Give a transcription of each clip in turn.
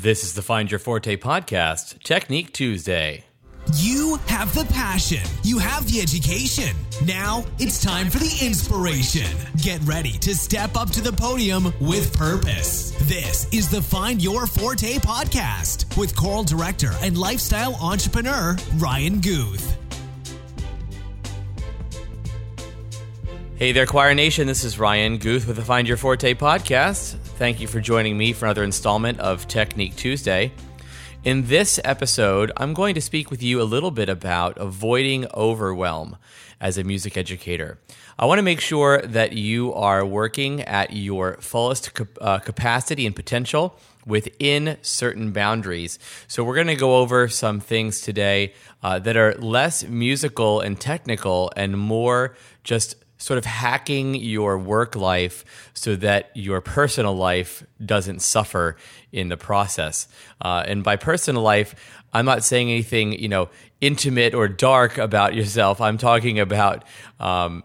This is the Find Your Forte podcast, Technique Tuesday. You have the passion. You have the education. Now it's time for the inspiration. Get ready to step up to the podium with purpose. This is the Find Your Forte podcast with choral director and lifestyle entrepreneur Ryan Guth. Hey there, Choir Nation. This is Ryan Guth with the Find Your Forte podcast. Thank you for joining me for another installment of Technique Tuesday. In this episode, I'm going to speak with you a little bit about avoiding overwhelm as a music educator. I want to make sure that you are working at your fullest uh, capacity and potential within certain boundaries. So, we're going to go over some things today uh, that are less musical and technical and more just sort of hacking your work life so that your personal life doesn't suffer in the process. Uh, and by personal life, I'm not saying anything, you know, intimate or dark about yourself. I'm talking about, um,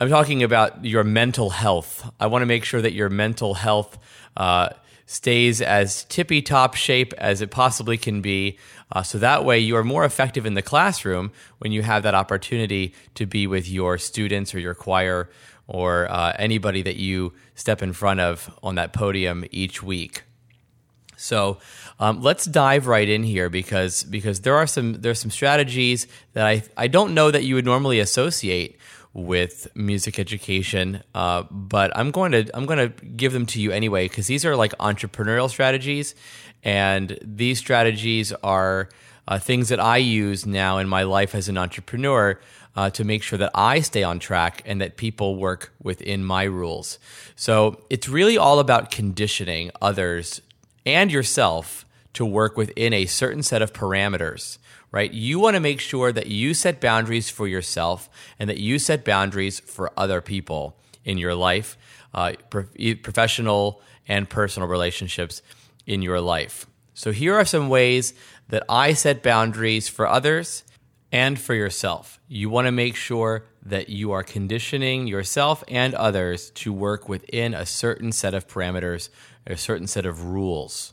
I'm talking about your mental health. I want to make sure that your mental health uh, stays as tippy top shape as it possibly can be. Uh, so that way you are more effective in the classroom when you have that opportunity to be with your students or your choir or uh, anybody that you step in front of on that podium each week. So um, let's dive right in here because because there are some there's some strategies that I I don't know that you would normally associate with music education, uh, but I'm going to I'm going to give them to you anyway because these are like entrepreneurial strategies, and these strategies are uh, things that I use now in my life as an entrepreneur uh, to make sure that I stay on track and that people work within my rules. So it's really all about conditioning others and yourself to work within a certain set of parameters right? You want to make sure that you set boundaries for yourself and that you set boundaries for other people in your life, uh, professional and personal relationships in your life. So, here are some ways that I set boundaries for others and for yourself. You want to make sure that you are conditioning yourself and others to work within a certain set of parameters, a certain set of rules.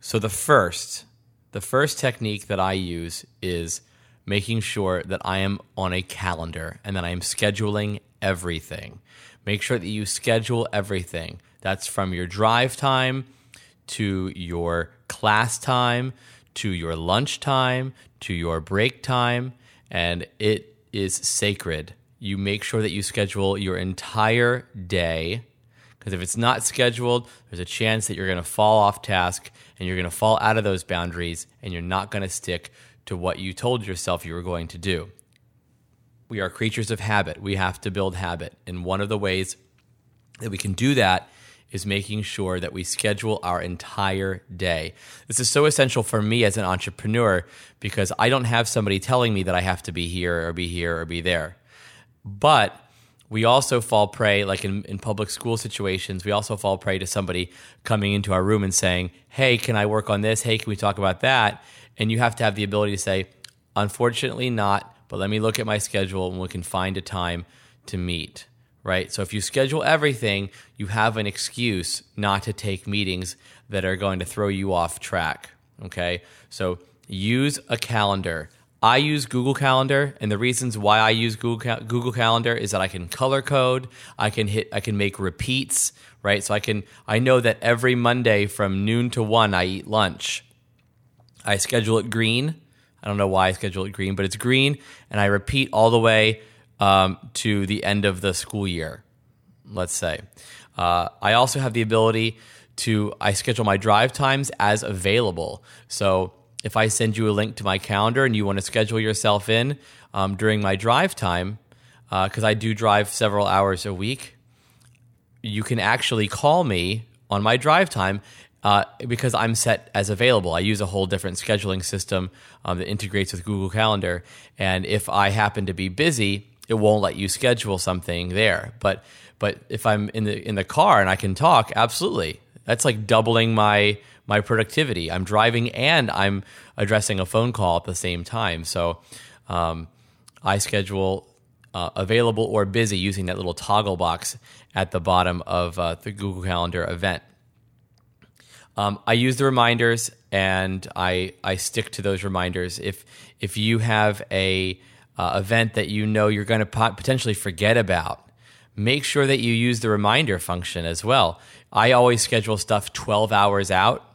So, the first the first technique that I use is making sure that I am on a calendar and that I am scheduling everything. Make sure that you schedule everything. That's from your drive time to your class time to your lunch time to your break time, and it is sacred. You make sure that you schedule your entire day because if it's not scheduled, there's a chance that you're going to fall off task and you're going to fall out of those boundaries and you're not going to stick to what you told yourself you were going to do. We are creatures of habit. We have to build habit. And one of the ways that we can do that is making sure that we schedule our entire day. This is so essential for me as an entrepreneur because I don't have somebody telling me that I have to be here or be here or be there. But we also fall prey, like in, in public school situations, we also fall prey to somebody coming into our room and saying, Hey, can I work on this? Hey, can we talk about that? And you have to have the ability to say, Unfortunately, not, but let me look at my schedule and we can find a time to meet, right? So if you schedule everything, you have an excuse not to take meetings that are going to throw you off track, okay? So use a calendar I use Google Calendar, and the reasons why I use Google Google Calendar is that I can color code, I can hit, I can make repeats, right? So I can, I know that every Monday from noon to one I eat lunch. I schedule it green. I don't know why I schedule it green, but it's green, and I repeat all the way um, to the end of the school year. Let's say. Uh, I also have the ability to I schedule my drive times as available. So if I send you a link to my calendar and you want to schedule yourself in um, during my drive time, because uh, I do drive several hours a week, you can actually call me on my drive time uh, because I'm set as available. I use a whole different scheduling system um, that integrates with Google Calendar. And if I happen to be busy, it won't let you schedule something there. But but if I'm in the in the car and I can talk, absolutely, that's like doubling my my productivity. I'm driving and I'm addressing a phone call at the same time. So um, I schedule uh, available or busy using that little toggle box at the bottom of uh, the Google Calendar event. Um, I use the reminders and I I stick to those reminders. If if you have a uh, event that you know you're going to pot- potentially forget about, make sure that you use the reminder function as well. I always schedule stuff 12 hours out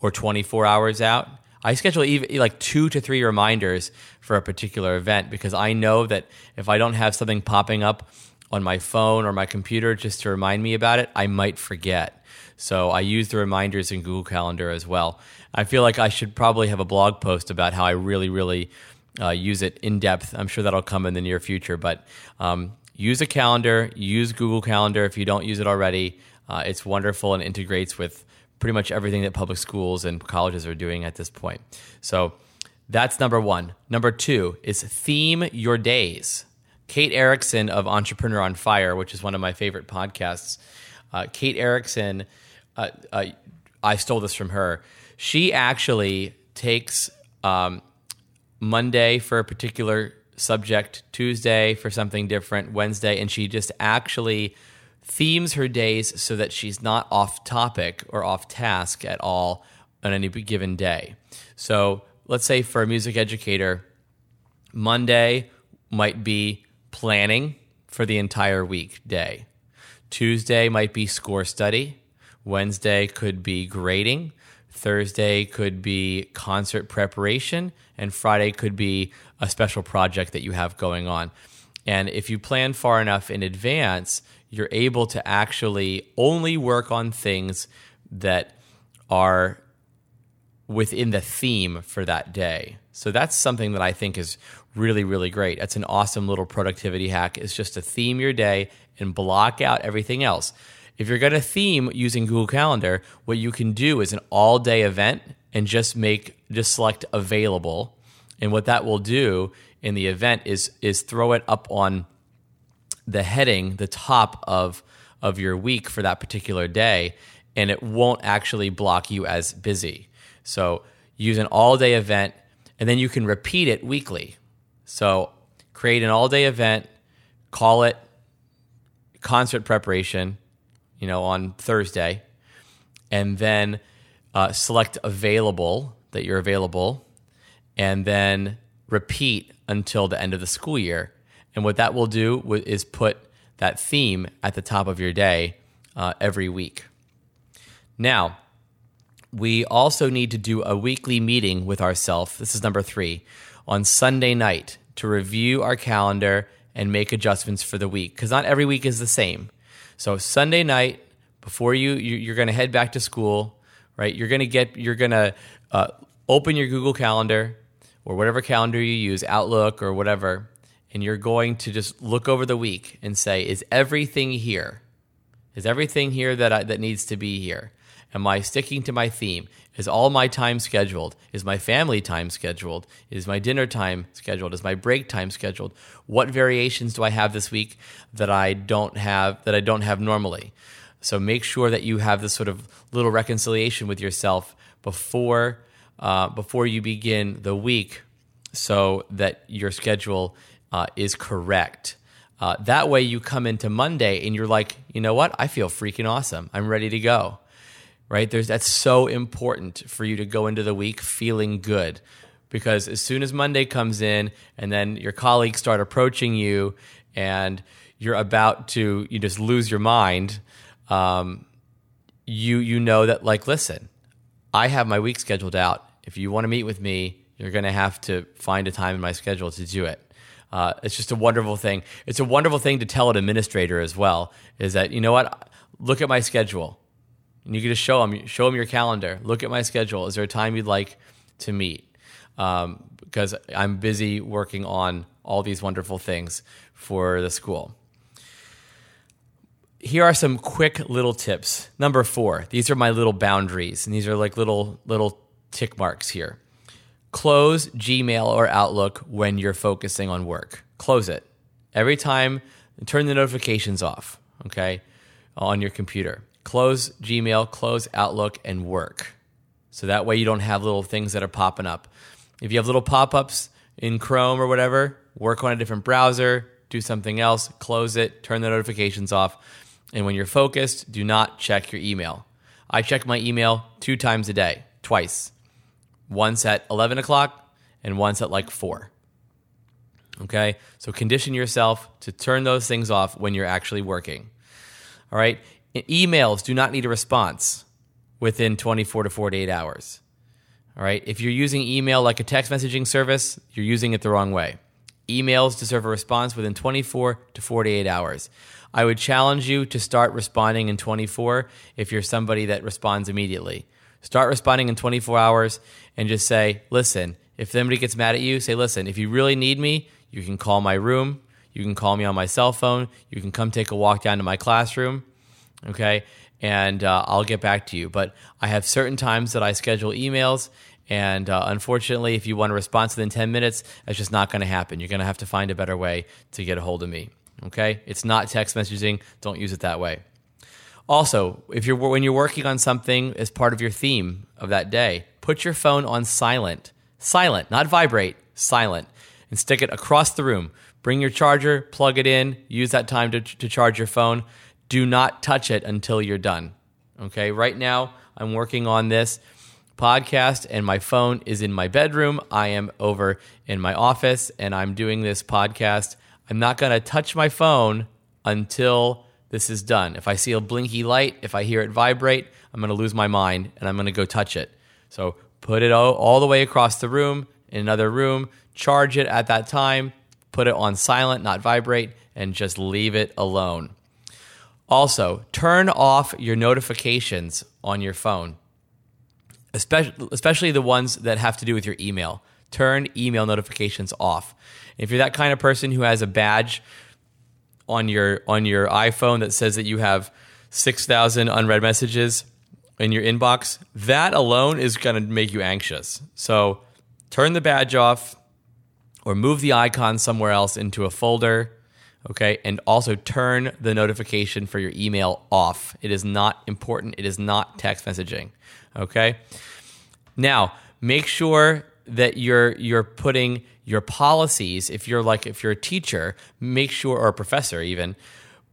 or 24 hours out. I schedule even like two to three reminders for a particular event because I know that if I don't have something popping up on my phone or my computer just to remind me about it, I might forget. So I use the reminders in Google Calendar as well. I feel like I should probably have a blog post about how I really, really uh, use it in depth. I'm sure that'll come in the near future, but um, use a calendar, use Google Calendar if you don't use it already. Uh, it's wonderful and integrates with pretty much everything that public schools and colleges are doing at this point. So that's number one. Number two is theme your days. Kate Erickson of Entrepreneur on Fire, which is one of my favorite podcasts. Uh, Kate Erickson, uh, uh, I stole this from her. She actually takes um, Monday for a particular subject, Tuesday for something different, Wednesday, and she just actually themes her days so that she's not off topic or off task at all on any given day. So let's say for a music educator, Monday might be planning for the entire week day. Tuesday might be score study. Wednesday could be grading. Thursday could be concert preparation. And Friday could be a special project that you have going on. And if you plan far enough in advance, you're able to actually only work on things that are within the theme for that day. So that's something that I think is really, really great. That's an awesome little productivity hack. Is just to theme your day and block out everything else. If you're going to theme using Google Calendar, what you can do is an all day event and just make, just select available. And what that will do in the event is, is throw it up on the heading, the top of, of your week for that particular day, and it won't actually block you as busy. So use an all day event, and then you can repeat it weekly. So create an all day event, call it concert preparation, you know, on Thursday, and then uh, select available that you're available, and then repeat until the end of the school year. And what that will do is put that theme at the top of your day uh, every week. Now, we also need to do a weekly meeting with ourselves. This is number three on Sunday night to review our calendar and make adjustments for the week because not every week is the same. So Sunday night before you you're going to head back to school, right? You're going to get you're going to uh, open your Google Calendar or whatever calendar you use, Outlook or whatever, and you're going to just look over the week and say, is everything here? Is everything here that I, that needs to be here? Am I sticking to my theme? Is all my time scheduled? Is my family time scheduled? Is my dinner time scheduled? Is my break time scheduled? What variations do I have this week that I don't have that I don't have normally? So make sure that you have this sort of little reconciliation with yourself before uh, before you begin the week, so that your schedule uh, is correct. Uh, that way, you come into Monday and you're like, you know what? I feel freaking awesome. I'm ready to go. Right? There's that's so important for you to go into the week feeling good, because as soon as Monday comes in, and then your colleagues start approaching you, and you're about to you just lose your mind. Um, you you know that like listen, I have my week scheduled out. If you want to meet with me, you're going to have to find a time in my schedule to do it. Uh, it's just a wonderful thing. It's a wonderful thing to tell an administrator as well. Is that you know what? Look at my schedule, and you can just show them show them your calendar. Look at my schedule. Is there a time you'd like to meet? Um, because I'm busy working on all these wonderful things for the school. Here are some quick little tips. Number four. These are my little boundaries, and these are like little little tick marks here. Close Gmail or Outlook when you're focusing on work. Close it. Every time, turn the notifications off, okay, on your computer. Close Gmail, close Outlook, and work. So that way you don't have little things that are popping up. If you have little pop ups in Chrome or whatever, work on a different browser, do something else, close it, turn the notifications off. And when you're focused, do not check your email. I check my email two times a day, twice. Once at 11 o'clock and once at like 4. Okay? So condition yourself to turn those things off when you're actually working. All right? Emails do not need a response within 24 to 48 hours. All right? If you're using email like a text messaging service, you're using it the wrong way. Emails deserve a response within 24 to 48 hours. I would challenge you to start responding in 24 if you're somebody that responds immediately. Start responding in 24 hours and just say, listen, if somebody gets mad at you, say, listen, if you really need me, you can call my room. You can call me on my cell phone. You can come take a walk down to my classroom. Okay. And uh, I'll get back to you. But I have certain times that I schedule emails. And uh, unfortunately, if you want a response within 10 minutes, that's just not going to happen. You're going to have to find a better way to get a hold of me. Okay. It's not text messaging. Don't use it that way. Also, if you're when you're working on something as part of your theme of that day, put your phone on silent. Silent, not vibrate, silent and stick it across the room. Bring your charger, plug it in, use that time to, to charge your phone. Do not touch it until you're done. Okay, right now I'm working on this podcast and my phone is in my bedroom. I am over in my office and I'm doing this podcast. I'm not going to touch my phone until this is done. If I see a blinky light, if I hear it vibrate, I'm going to lose my mind and I'm going to go touch it. So put it all, all the way across the room in another room charge it at that time, put it on silent, not vibrate, and just leave it alone. Also, turn off your notifications on your phone, especially, especially the ones that have to do with your email. Turn email notifications off. If you're that kind of person who has a badge on your on your iPhone that says that you have 6,000 unread messages in your inbox, that alone is going to make you anxious. So, turn the badge off, or move the icon somewhere else into a folder. Okay. And also turn the notification for your email off. It is not important. It is not text messaging. Okay. Now, make sure that you're you're putting your policies if you're like if you're a teacher make sure or a professor even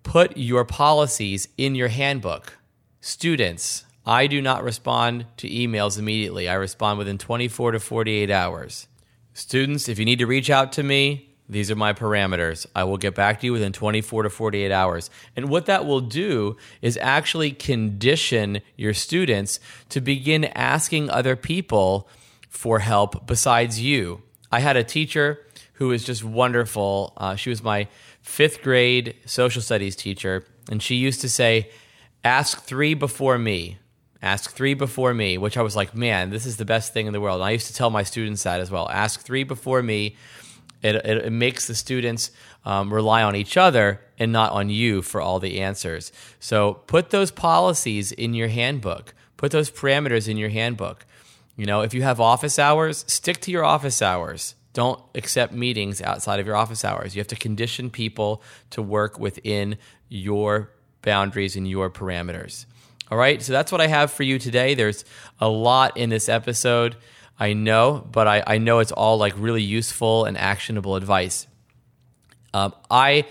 put your policies in your handbook students i do not respond to emails immediately i respond within 24 to 48 hours Students, if you need to reach out to me, these are my parameters. I will get back to you within 24 to 48 hours. And what that will do is actually condition your students to begin asking other people for help besides you. I had a teacher who was just wonderful. Uh, she was my fifth grade social studies teacher, and she used to say, Ask three before me. Ask three before me, which I was like, man, this is the best thing in the world. And I used to tell my students that as well. Ask three before me. It, it, it makes the students um, rely on each other and not on you for all the answers. So put those policies in your handbook. Put those parameters in your handbook. You know, if you have office hours, stick to your office hours. Don't accept meetings outside of your office hours. You have to condition people to work within your boundaries and your parameters. All right, so that's what I have for you today. There's a lot in this episode, I know, but I, I know it's all like really useful and actionable advice. Um, I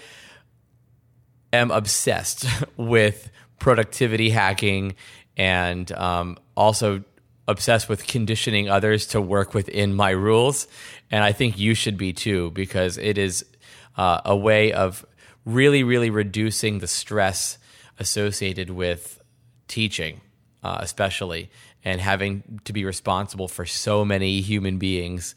am obsessed with productivity hacking and um, also obsessed with conditioning others to work within my rules. And I think you should be too, because it is uh, a way of really, really reducing the stress associated with teaching, uh, especially, and having to be responsible for so many human beings.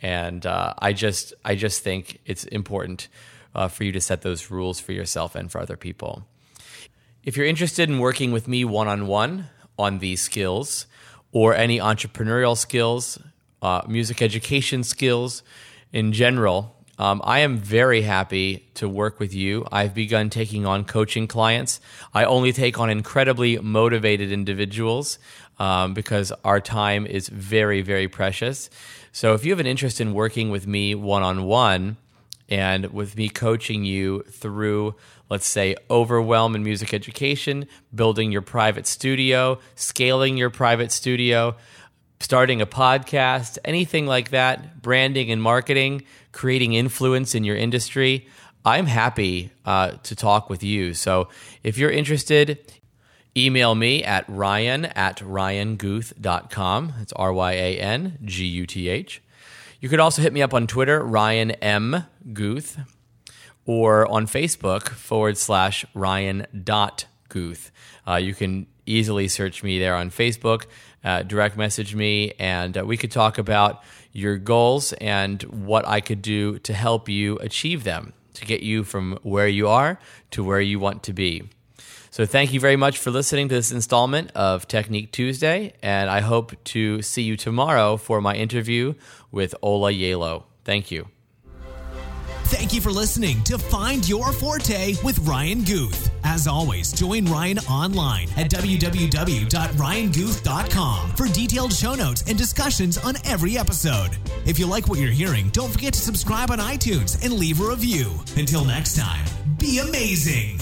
And uh, I just, I just think it's important uh, for you to set those rules for yourself and for other people. If you're interested in working with me one on one on these skills or any entrepreneurial skills, uh, music education skills in general, um, I am very happy to work with you. I've begun taking on coaching clients. I only take on incredibly motivated individuals um, because our time is very, very precious. So if you have an interest in working with me one on one and with me coaching you through, let's say, overwhelm in music education, building your private studio, scaling your private studio, starting a podcast, anything like that, branding and marketing, creating influence in your industry, I'm happy uh, to talk with you. So if you're interested, Email me at ryan at ryanguth.com. It's R Y A N G U T H. You could also hit me up on Twitter, Ryan M. Guth, or on Facebook, forward slash Ryan dot Guth. Uh, you can easily search me there on Facebook, uh, direct message me, and uh, we could talk about your goals and what I could do to help you achieve them, to get you from where you are to where you want to be. So, thank you very much for listening to this installment of Technique Tuesday, and I hope to see you tomorrow for my interview with Ola Yalo. Thank you. Thank you for listening to Find Your Forte with Ryan Guth. As always, join Ryan online at www.ryanguth.com for detailed show notes and discussions on every episode. If you like what you're hearing, don't forget to subscribe on iTunes and leave a review. Until next time, be amazing.